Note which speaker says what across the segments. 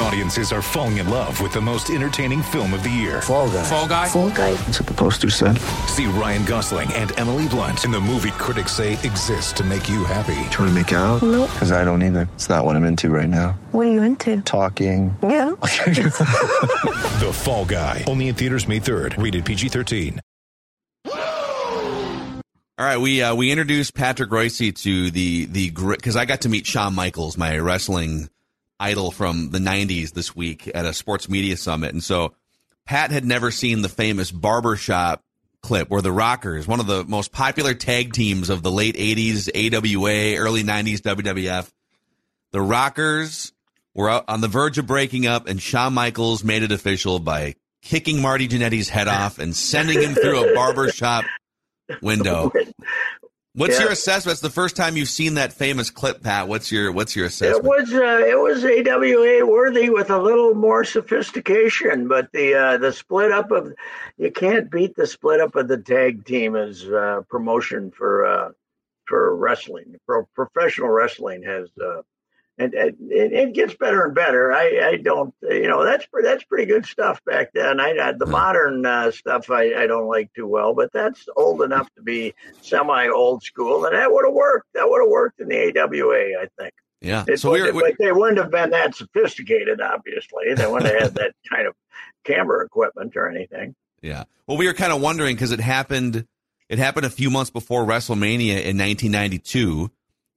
Speaker 1: Audiences are falling in love with the most entertaining film of the year.
Speaker 2: Fall guy.
Speaker 3: Fall guy.
Speaker 4: Fall guy.
Speaker 2: That's what the poster said.
Speaker 1: See Ryan Gosling and Emily Blunt in the movie critics say exists to make you happy.
Speaker 2: Trying to make it out?
Speaker 4: Nope.
Speaker 2: Because I don't either. It's not what I'm into right now.
Speaker 4: What are you into?
Speaker 2: Talking.
Speaker 4: Yeah.
Speaker 1: The Fall Guy. Only in theaters May 3rd. Rated PG-13.
Speaker 3: All right, we uh, we introduced Patrick Reusse to the the because I got to meet Shawn Michaels, my wrestling idol from the '90s, this week at a sports media summit, and so Pat had never seen the famous barbershop clip where the Rockers, one of the most popular tag teams of the late '80s AWA, early '90s WWF, the Rockers were on the verge of breaking up, and Shawn Michaels made it official by kicking Marty Jannetty's head off and sending him through a barbershop window. What's
Speaker 5: Yeah.
Speaker 3: your assessment? It's the first time you've seen that famous clip, Pat. What's your what's your assessment?
Speaker 5: It was uh, it was AWA worthy with a little more sophistication, but the uh, the split up of you can't beat the split up of the tag team as uh, promotion for uh, for wrestling. Pro- professional wrestling has uh, and, and it, it gets better and better. I, I don't you know that's that's pretty good stuff back then. I, I the modern uh, stuff I, I don't like too well, but that's old enough to be semi old school, and that would have worked. That would have worked in the AWA, I think.
Speaker 3: yeah.
Speaker 5: It
Speaker 3: So we were,
Speaker 5: but they wouldn't have been that sophisticated, obviously. They wouldn't have had that kind of camera equipment or anything.
Speaker 3: yeah. Well, we were kind of wondering because it happened. It happened a few months before WrestleMania in 1992,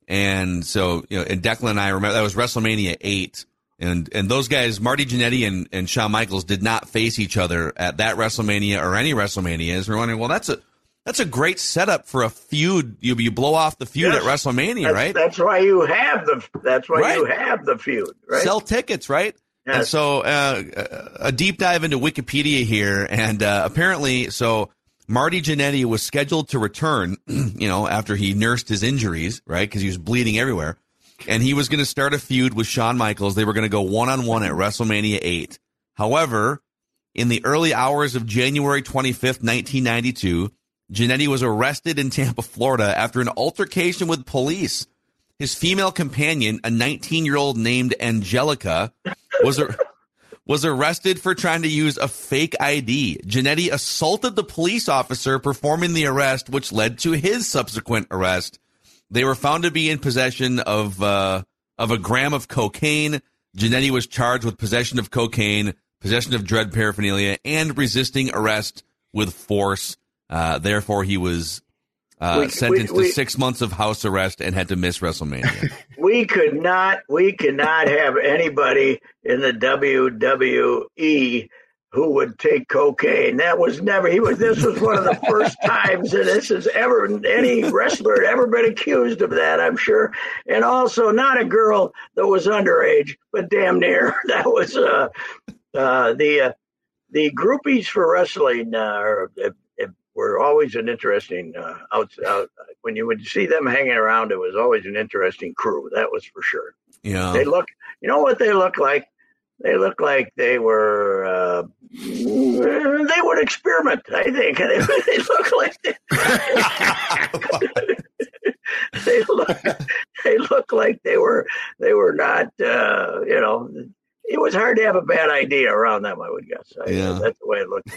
Speaker 3: and so you know, and Declan and I remember that was WrestleMania eight. And and those guys, Marty Jannetty and, and Shawn Michaels, did not face each other at that WrestleMania or any WrestleManias. We're wondering, well, that's a that's a great setup for a feud. You you blow off the feud
Speaker 5: Yes.
Speaker 3: at WrestleMania,
Speaker 5: That's,
Speaker 3: right?
Speaker 5: that's why you have the. That's why you have the feud, right?
Speaker 3: Sell tickets, right? And so uh, a deep dive into Wikipedia here, and uh, apparently, so Marty Jannetty was scheduled to return, you know, after he nursed his injuries, right? Because he was bleeding everywhere, and he was going to start a feud with Shawn Michaels. They were going to go one on one at WrestleMania eight. However, in the early hours of January twenty fifth, nineteen ninety two, Jannetty was arrested in Tampa, Florida, after an altercation with police. His female companion, a 19 year old named Angelica, was ar- was arrested for trying to use a fake ID. Jannetty assaulted the police officer performing the arrest, which led to his subsequent arrest. They were found to be in possession of uh, of a gram of cocaine. Jannetty was charged with possession of cocaine, possession of dread paraphernalia, and resisting arrest with force. Uh, therefore, he was uh,
Speaker 5: We-
Speaker 3: sentenced
Speaker 5: we- we-
Speaker 3: to six months of house arrest and had to miss WrestleMania.
Speaker 5: we could not. We could not have anybody in the WWE who would take cocaine. That was never. He was. This was one of the first times that this has ever any wrestler had ever been accused of that. I'm sure, and also not a girl that was underage, but damn near. That was uh, uh, the uh, the groupies for wrestling uh, are, uh, uh, were always an interesting uh, out, out when you would see them hanging around. It was always an interesting crew. That was for sure.
Speaker 3: Yeah.
Speaker 5: They look, you know what they look like? They look like they were. Uh, they would experiment. I think they, they look like they, they look. They look like they were. They were not. Uh, you know, it was hard to have a bad idea around them. I would guess. I,
Speaker 3: Yeah.
Speaker 5: that's the way it looked.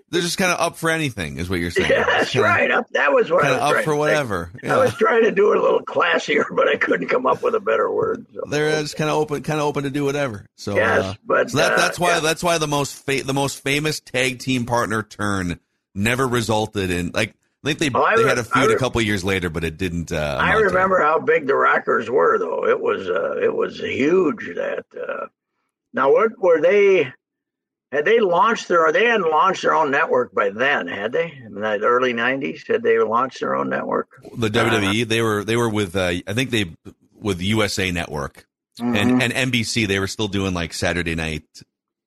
Speaker 3: They're just kind of up for anything, is what you're saying.
Speaker 5: Yeah, that's right. Up, that was what I
Speaker 3: Kind
Speaker 5: was
Speaker 3: of up for whatever.
Speaker 5: I was trying to do it a little classier, but I couldn't come up with a better word. So.
Speaker 3: They're just kind of open, kind of open to do whatever. So,
Speaker 5: Yes,
Speaker 3: uh,
Speaker 5: but,
Speaker 3: so that,
Speaker 5: uh,
Speaker 3: that's why
Speaker 5: yeah.
Speaker 3: that's why the most fa- the most famous tag team partner turn never resulted in like I think they
Speaker 5: Oh,
Speaker 3: they
Speaker 5: re-
Speaker 3: had a feud
Speaker 5: re-
Speaker 3: a couple years later, but it didn't. Uh,
Speaker 5: I remember how big the Rockers were, though. It was uh, it was huge. That uh, now, what were they? Had they launched their? They hadn't launched their own network by then, had they? In the early '90s, had they launched their own network?
Speaker 3: The WWE, they were they were with uh, I think they with USA Network and and NBC. They were still doing like Saturday night,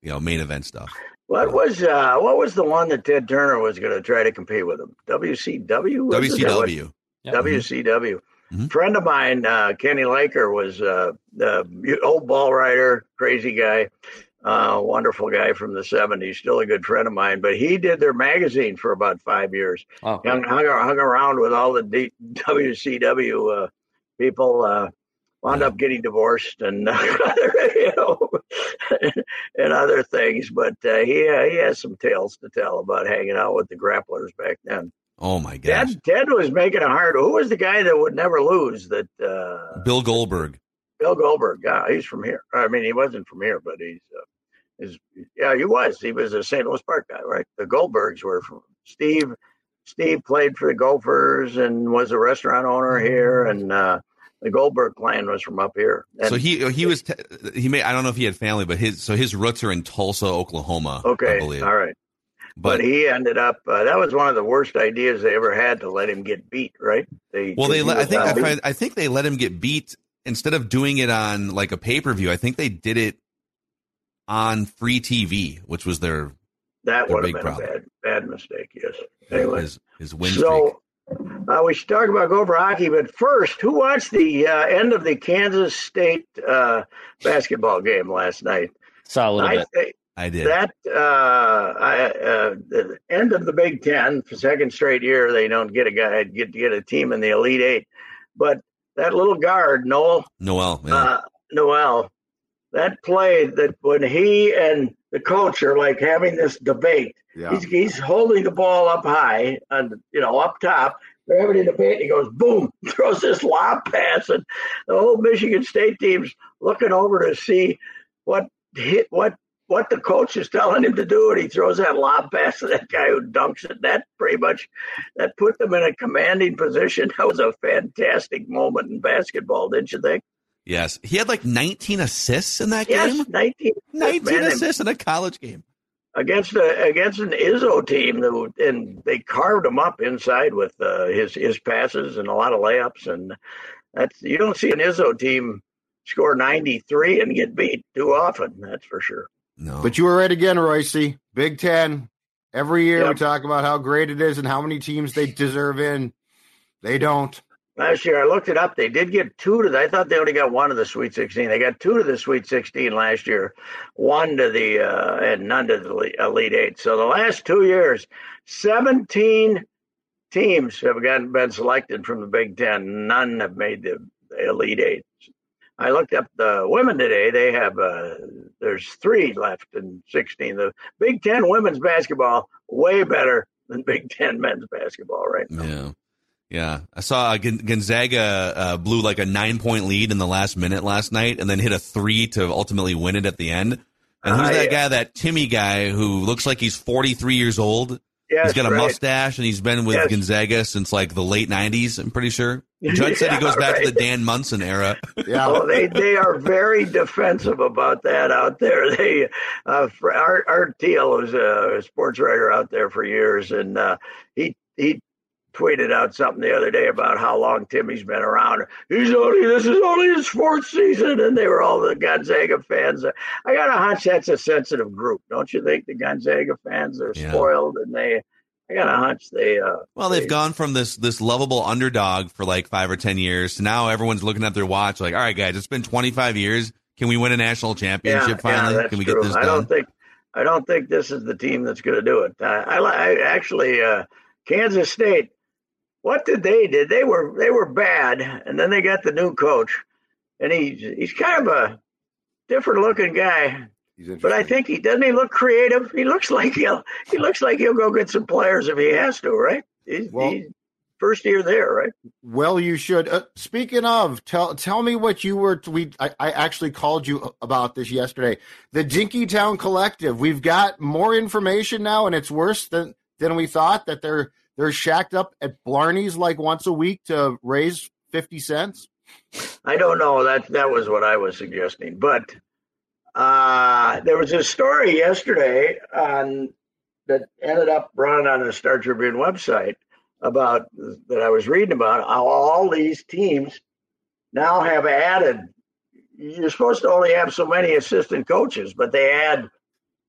Speaker 3: you know, main event stuff.
Speaker 5: What was uh, what was the one that Ted Turner was going to try to compete with him? WCW. Was it? Is that what-
Speaker 3: WCW. Mhm.
Speaker 5: Friend of mine, uh, Kenny Laker, was uh, the old ball rider, crazy guy, uh, wonderful guy from the '70s. Still a good friend of mine, but he did their magazine for about five years.
Speaker 6: Oh,
Speaker 5: Hung, hung, hung around with all the D- WCW uh, people. Uh, wound up getting divorced and you know and other things. But uh, he uh, he has some tales to tell about hanging out with the grapplers back then.
Speaker 3: Oh my gosh,
Speaker 5: Ted, Ted was making a hard. Who was the guy that would never lose? That uh,
Speaker 3: Bill Goldberg.
Speaker 5: Bill Goldberg. Yeah, he's from here. I mean, he wasn't from here, but he's. Uh, is yeah, he was. He was a St. Louis Park guy, right? The Goldbergs were from Steve. Steve played for the Gophers and was a restaurant owner here, and uh, the Goldberg clan was from up here. And,
Speaker 3: so he he was he may I don't know if he had family, but his so his roots are in Tulsa, Oklahoma. I
Speaker 5: okay, all right. But,
Speaker 3: But
Speaker 5: he ended up. Uh, that was one of the worst ideas they ever had to let him get beat. Right? They,
Speaker 3: well, they let, I think I, find, I think they let him get beat instead of doing it on like a pay per view. I think they did it on free TV, which was their
Speaker 5: that
Speaker 3: their
Speaker 5: would have
Speaker 3: big
Speaker 5: been a
Speaker 3: problem.
Speaker 5: bad bad mistake. Yes. Anyway.
Speaker 3: his his win streak.
Speaker 5: So uh, we should talk about Gopher hockey, but first, who watched the uh, end of the Kansas State uh, basketball game last night?
Speaker 6: saw a little
Speaker 5: I
Speaker 6: bit.
Speaker 3: I did.
Speaker 5: that uh, I, uh, the end of the Big Ten, for second straight year, they don't get a guy get get a team in the Elite Eight, but that little guard Nowell
Speaker 3: Nowell. Yeah.
Speaker 5: uh, Nowell, that play that when he and the coach are like having this debate.
Speaker 7: Yeah.
Speaker 5: He's, he's holding the ball up high and you know up top. They're having a debate. And he goes boom, throws this lob pass, and the whole Michigan State team's looking over to see what hit what what the coach is telling him to do, and he throws that lob pass to that guy who dunks it. That pretty much that put them in a commanding position. That was a fantastic moment in basketball, didn't you think?
Speaker 3: yes, he had like 19 assists in that
Speaker 5: Yes,
Speaker 3: game.
Speaker 5: 19,
Speaker 3: 19
Speaker 5: man,
Speaker 3: assists in a college game.
Speaker 5: against a, against an Izzo team that and they carved him up inside with uh, his his passes and a lot of layups and that's you don't see an Izzo team score 93 and get beat too often that's for sure
Speaker 3: No,
Speaker 7: But you were right again, Reusse. Big Ten. Every year we talk about how great it is and how many teams they deserve in. They don't.
Speaker 5: last year I looked it up they did get two to the, I thought they only got one to the Sweet 16 they got two to the Sweet 16 last year one to the uh, and none to the Elite- Elite Eight so the last two years 17 teams have gotten been selected from the Big Ten. None have made the Elite Eight. I looked up the women today. They have uh, there's three left in 16. The Big Ten women's basketball way better than Big Ten men's basketball right now.
Speaker 3: Yeah. Yeah. I saw uh, Gonzaga uh, blew like a nine point lead in the last minute last night and then hit a three to ultimately win it at the end. And who's
Speaker 5: Ah,
Speaker 3: that
Speaker 5: yeah.
Speaker 3: guy, that Timme guy who looks like he's 43 years old?
Speaker 5: Yes,
Speaker 3: he's got a
Speaker 5: right.
Speaker 3: mustache and he's been with
Speaker 5: Yes.
Speaker 3: Gonzaga since like the late 90s, I'm pretty sure. Judd said he goes
Speaker 5: Yeah,
Speaker 3: back to the Dan Monson era.
Speaker 7: Yeah.
Speaker 5: Oh, they they are very defensive about that out there. They uh, for Art, Art Thiel was a sports writer out there for years, and uh, he he tweeted out something the other day about how long Timme's been around. He's only this is only his fourth season, and they were all the Gonzaga fans. I got a hunch that's a sensitive group, don't you think? The Gonzaga fans are
Speaker 3: Yeah.
Speaker 5: spoiled, and they. I got a hunch they. Uh,
Speaker 3: Well, they've
Speaker 5: they-
Speaker 3: gone from this this lovable underdog for like five or ten years to now everyone's looking at their watch like, all right, guys, it's been 25 years. Can we win a national championship finally?
Speaker 5: that's
Speaker 3: Can we
Speaker 5: true.
Speaker 3: get this done?
Speaker 5: I don't think I don't think this is the team that's going to do it. I, I, I actually uh, Kansas State. What did they did? They were they were bad, and then they got the new coach, and he's he's kind of a different looking guy. But I think he doesn't he look creative. He looks like he'll he looks like he'll go get some players if he has to. Right? He's,
Speaker 7: Well-
Speaker 5: he's first year there. Right?
Speaker 7: Well, you should. Uh, speaking of, tell tell me what you were. We I, I actually called you about this yesterday. The Dinkytown Collective. We've got more information now, and it's worse than than we thought. That they're they're shacked up at Blarney's like once a week to raise fifty cents.
Speaker 5: I don't know. That that was what I was suggesting, but Uh, there was a story yesterday on that ended up running on the Star Tribune website about that I was reading about how all these teams now have added. You're supposed to only have so many assistant coaches, but they add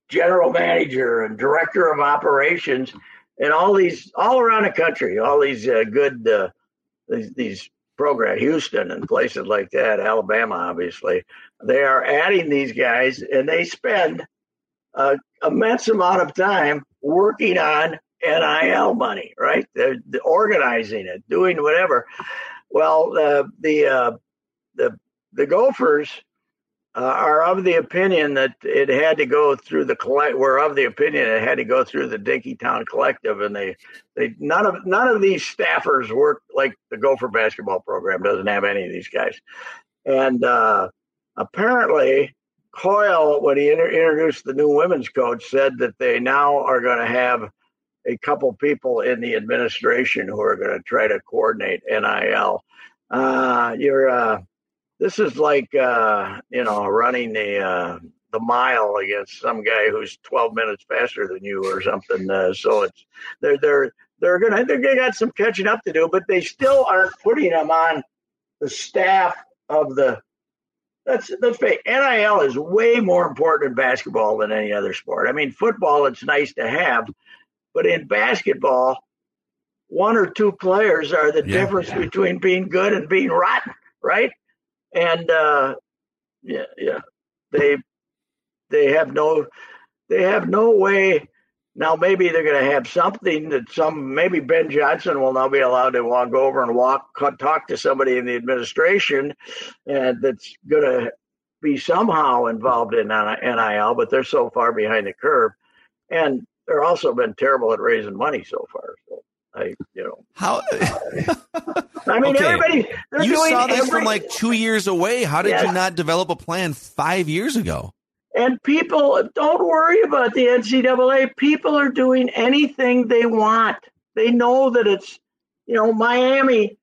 Speaker 5: general manager and director of operations and all these all around the country. All these uh, good uh, these, these programs, Houston and places like that, Alabama, obviously, they are adding these guys, and they spend a immense amount of time working on NIL money, right? They're, they're organizing it, doing whatever. Well, uh, the the the Gophers uh, are of the opinion that it had to go through the collect. We're of the opinion it had to go through the Dinkytown Collective, and they they none of none of these staffers work like the Gopher basketball program doesn't have any of these guys, and uh, apparently Coyle, when he inter- introduced the new women's coach, said that they now are going to have a couple people in the administration who are going to try to coordinate NIL. Uh, you're uh, this is like uh, you know running the uh, the mile against some guy who's 12 minutes faster than you or something. Uh, so it's they're they're they're gonna they got some catching up to do, but they still aren't putting them on the staff of the that's that's fake. NIL is way more important in basketball than any other sport. I mean, football it's nice to have, but in basketball, one or two players are the
Speaker 3: Yeah.
Speaker 5: difference between being good and being rotten, right? And uh, yeah, yeah, they they have no they have no way. Now maybe they're going to have something that some maybe Ben Johnson will now be allowed to walk over and walk talk to somebody in the administration, and that's going to be somehow involved in NIL, but they're so far behind the curve, and they're also been terrible at raising money so far. So I, you know,
Speaker 3: How
Speaker 5: I mean,
Speaker 3: Okay.
Speaker 5: everybody
Speaker 3: you
Speaker 5: doing
Speaker 3: saw this from like two years away? How did
Speaker 5: Yeah.
Speaker 3: you not develop a plan five years ago?
Speaker 5: And people, don't worry about the NCAA. People are doing anything they want. They know that it's, you know, Miami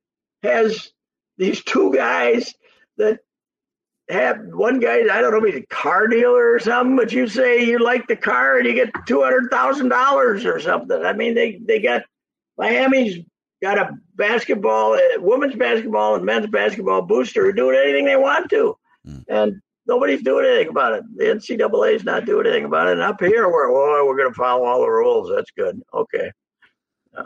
Speaker 5: has these two guys that have one guy, I don't know if he's a car dealer or something, but you say you like the car and you get $200,000 or something. I mean, they, they got Miami's got a basketball, uh, women's basketball and men's basketball booster doing anything they want to. And nobody's doing anything about it. The NCAA is not doing anything about it. And up here, we're oh, we're going to follow all the rules. That's good. Okay. Uh,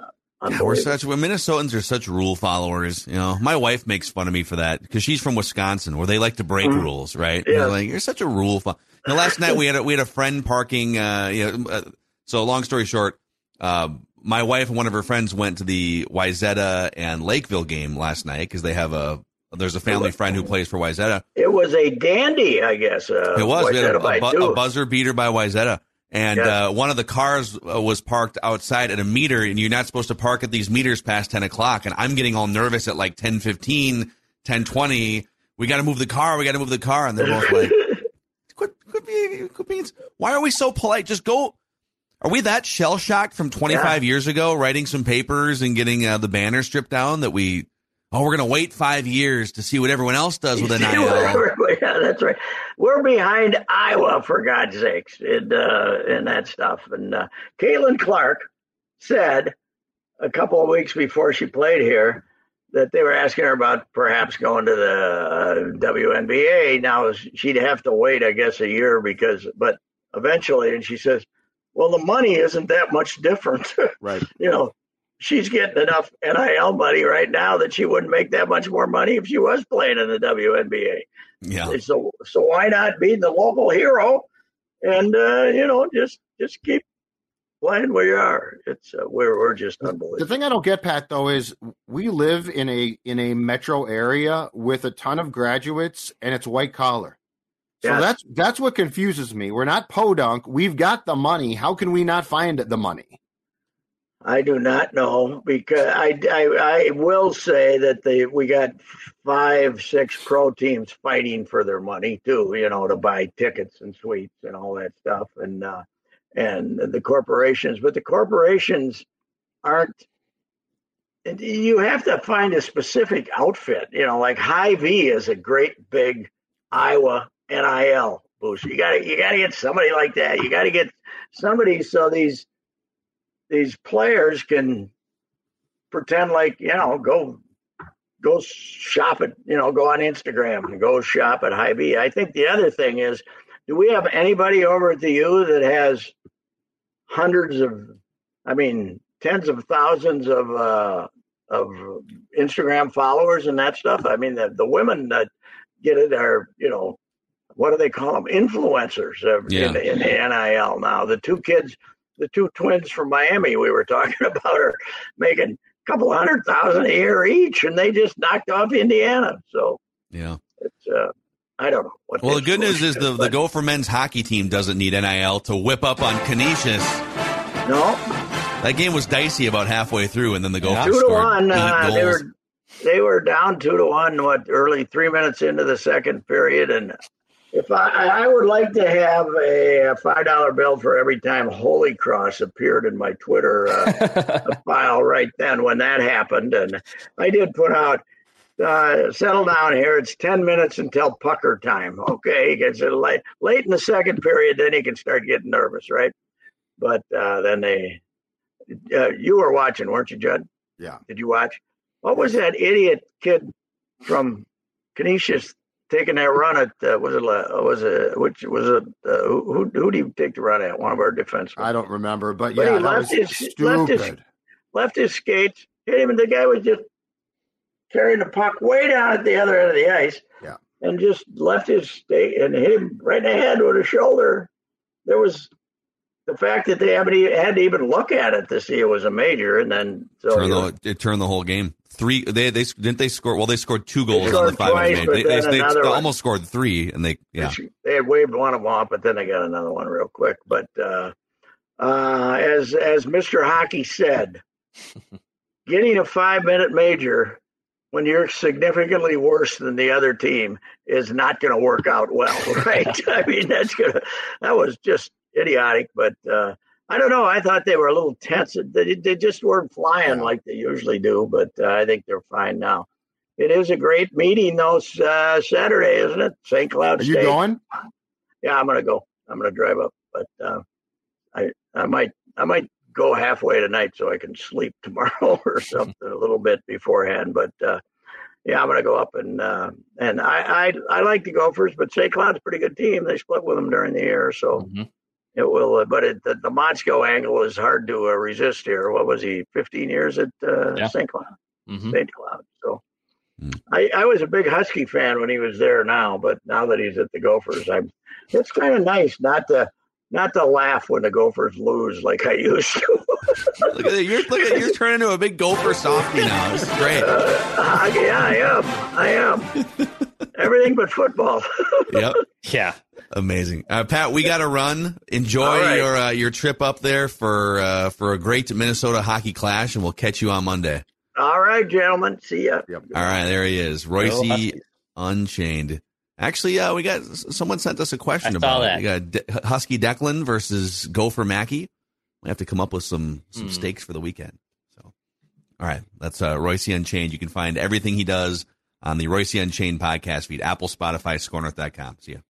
Speaker 3: Yeah, we're such we Minnesotans are such rule followers. You know, my wife makes fun of me for that because she's from Wisconsin, where they like to break rules, right?
Speaker 5: Yeah.
Speaker 3: like you're such a rule. Fo-. Now, last night we had a, we had a friend parking. Uh, you know, uh, so long story short, uh, my wife and one of her friends went to the Wayzata and Lakeville game last night because they have a there's a family friend who plays for Wayzata.
Speaker 5: It was a dandy, I guess. Uh,
Speaker 3: It was. A, a, bu- a buzzer beater by Wayzata. And
Speaker 5: Yeah.
Speaker 3: uh, one of the cars uh, was parked outside at a meter, and you're not supposed to park at these meters past 10 o'clock. And I'm getting all nervous at like 10 15, 10 20. We got to move the car. We got to move the car. And they're both like, quit, quit being, quit being, why are we so polite? Just go. Are we that shell shocked from 25 years ago, writing some papers and getting uh, the banner stripped down that we, oh, we're going to wait five years to see what everyone else does with NIL?
Speaker 5: yeah, that's right. We're behind Iowa for God's sakes in uh, in that stuff. And uh, Caitlin Clark said a couple of weeks before she played here that they were asking her about perhaps going to the uh, WNBA. Now she'd have to wait, I guess, a year because, but eventually, and she says, "Well, the money isn't that much different."
Speaker 7: Right.
Speaker 5: you know, she's getting enough NIL money right now that she wouldn't make that much more money if she was playing in the WNBA.
Speaker 3: Yeah.
Speaker 5: So, so why not be the local hero and uh, you know just just keep playing where you are? It's uh, we're we're just unbelievable.
Speaker 7: The thing I don't get, Pat, though, is we live in a in a metro area with a ton of graduates, and it's white collar. So
Speaker 5: Yes.
Speaker 7: that's that's what confuses me. We're not podunk. We've got the money. How can we not find the money?
Speaker 5: I do not know because I, I I will say that the we got five six pro teams fighting for their money too. You know to buy tickets and suites and all that stuff and uh, and the corporations, but the corporations aren't. You have to find a specific outfit. You know, like Hy-Vee is a great big Iowa NIL booster. You got to you got to get somebody like that. You got to get somebody so these these players can pretend like you know go go shop at you know go on Instagram and go shop at Hy-Vee. I think the other thing is, do we have anybody over at the U that has hundreds of, I mean, tens of thousands of uh, of Instagram followers and that stuff? I mean, the the women that get it are you know what do they call them influencers uh,
Speaker 3: Yeah.
Speaker 5: in, in the NIL now. The two kids, the two twins from Miami we were talking about are making a couple hundred thousand a year each, and they just knocked off Indiana. So
Speaker 3: Yeah.
Speaker 5: it's uh, I don't know. What
Speaker 3: Well, the good news is
Speaker 5: solution
Speaker 3: the, the Gopher men's hockey team doesn't need NIL to whip up on Canisius.
Speaker 5: no
Speaker 3: That game was dicey about halfway through, and then the Gophers
Speaker 5: two to
Speaker 3: scored
Speaker 5: one.
Speaker 3: eight
Speaker 5: Uh,
Speaker 3: goals.
Speaker 5: they were they were down two to one. What early three minutes into the second period, and if I I would like to have a, five dollar bill for every time Holy Cross appeared in my Twitter uh, file right then when that happened, and I did put out. Uh, settle down here. It's ten minutes until pucker time. Okay, He gets it late late in the second period, then he can start getting nervous, right? But uh, then they, uh, you were watching, weren't you, Judd?
Speaker 7: Yeah.
Speaker 5: Did you watch? What was that idiot kid from Canisius taking that run at? Uh, was it? uh, Was it? Which was it? Uh, who who did he take the run at? One of our defensemen.
Speaker 7: I don't remember, but
Speaker 5: But
Speaker 7: yeah,
Speaker 5: he
Speaker 7: that
Speaker 5: left
Speaker 7: was
Speaker 5: his- left his- left his skates, hit him, and the guy was just carrying the puck way down at the other end of the ice.
Speaker 7: Yeah.
Speaker 5: And just left his skate and hit him right in the head with a shoulder. There was the fact that they haven't had to even look at it to see it was a major, and then so
Speaker 3: Turn
Speaker 5: you know,
Speaker 3: the, it turned the whole game. Three. They they didn't they score. Well, they scored two goals on the five
Speaker 5: twice,
Speaker 3: minute. They, they,
Speaker 5: then
Speaker 3: they almost scored three, and they yeah.
Speaker 5: they had waved one of them off, but then they got another one real quick. But uh, uh, as as Mr. Hockey said, getting a five minute major when you're significantly worse than the other team is not going to work out well, right? I mean, that's gonna that was just idiotic, but. Uh, I don't know. I thought they were a little tense. They, they just weren't flying like they usually do, but uh, I think they're fine now. It is a great meeting, though, uh, Saturday, isn't it? St. Cloud
Speaker 7: Are you going?
Speaker 5: Yeah, I'm gonna go. I'm gonna drive up, but uh, I I might I might go halfway tonight so I can sleep tomorrow or something a little bit beforehand. But uh, yeah, I'm gonna go up and uh, and I, I I like the Gophers, but St. Cloud's a pretty good team. They split with them during the year, so
Speaker 6: Mhm.
Speaker 5: It will. Uh, but it, the, the Motzko angle is hard to uh, resist here. What was he? 15 years at uh,
Speaker 6: Yeah.
Speaker 5: St. Cloud.
Speaker 6: Mhm.
Speaker 5: St. Cloud. So
Speaker 3: Mm.
Speaker 5: I, I was a big Husky fan when he was there now, but now that he's at the Gophers, I'm it's kind of nice not to not to laugh when the Gophers lose like I used to.
Speaker 3: Look at. You're look at you're turning into a big Gopher softy now. It's great.
Speaker 5: Uh, yeah, I am. I am. Everything but football.
Speaker 3: Yep.
Speaker 6: Yeah.
Speaker 3: Amazing, uh, Pat. We got to run. Enjoy
Speaker 5: All right.
Speaker 3: your uh, your trip up there for uh, for a great Minnesota hockey clash, and we'll catch you on Monday.
Speaker 5: All right, gentlemen. See ya.
Speaker 7: Yep.
Speaker 3: All right, there he is,
Speaker 6: Go Reusse
Speaker 3: Unchained. Actually, uh, we got someone sent us a question
Speaker 6: I
Speaker 3: about
Speaker 6: saw
Speaker 3: it. We got De- Husky Declan versus Gopher Mackey. We have to come up with some some
Speaker 6: Hmm.
Speaker 3: stakes for the weekend. So, all right, that's uh, Reusse Unchained. You can find everything he does on the Reusse Unchained podcast feed, Apple, Spotify, SKORNorth.com. See ya.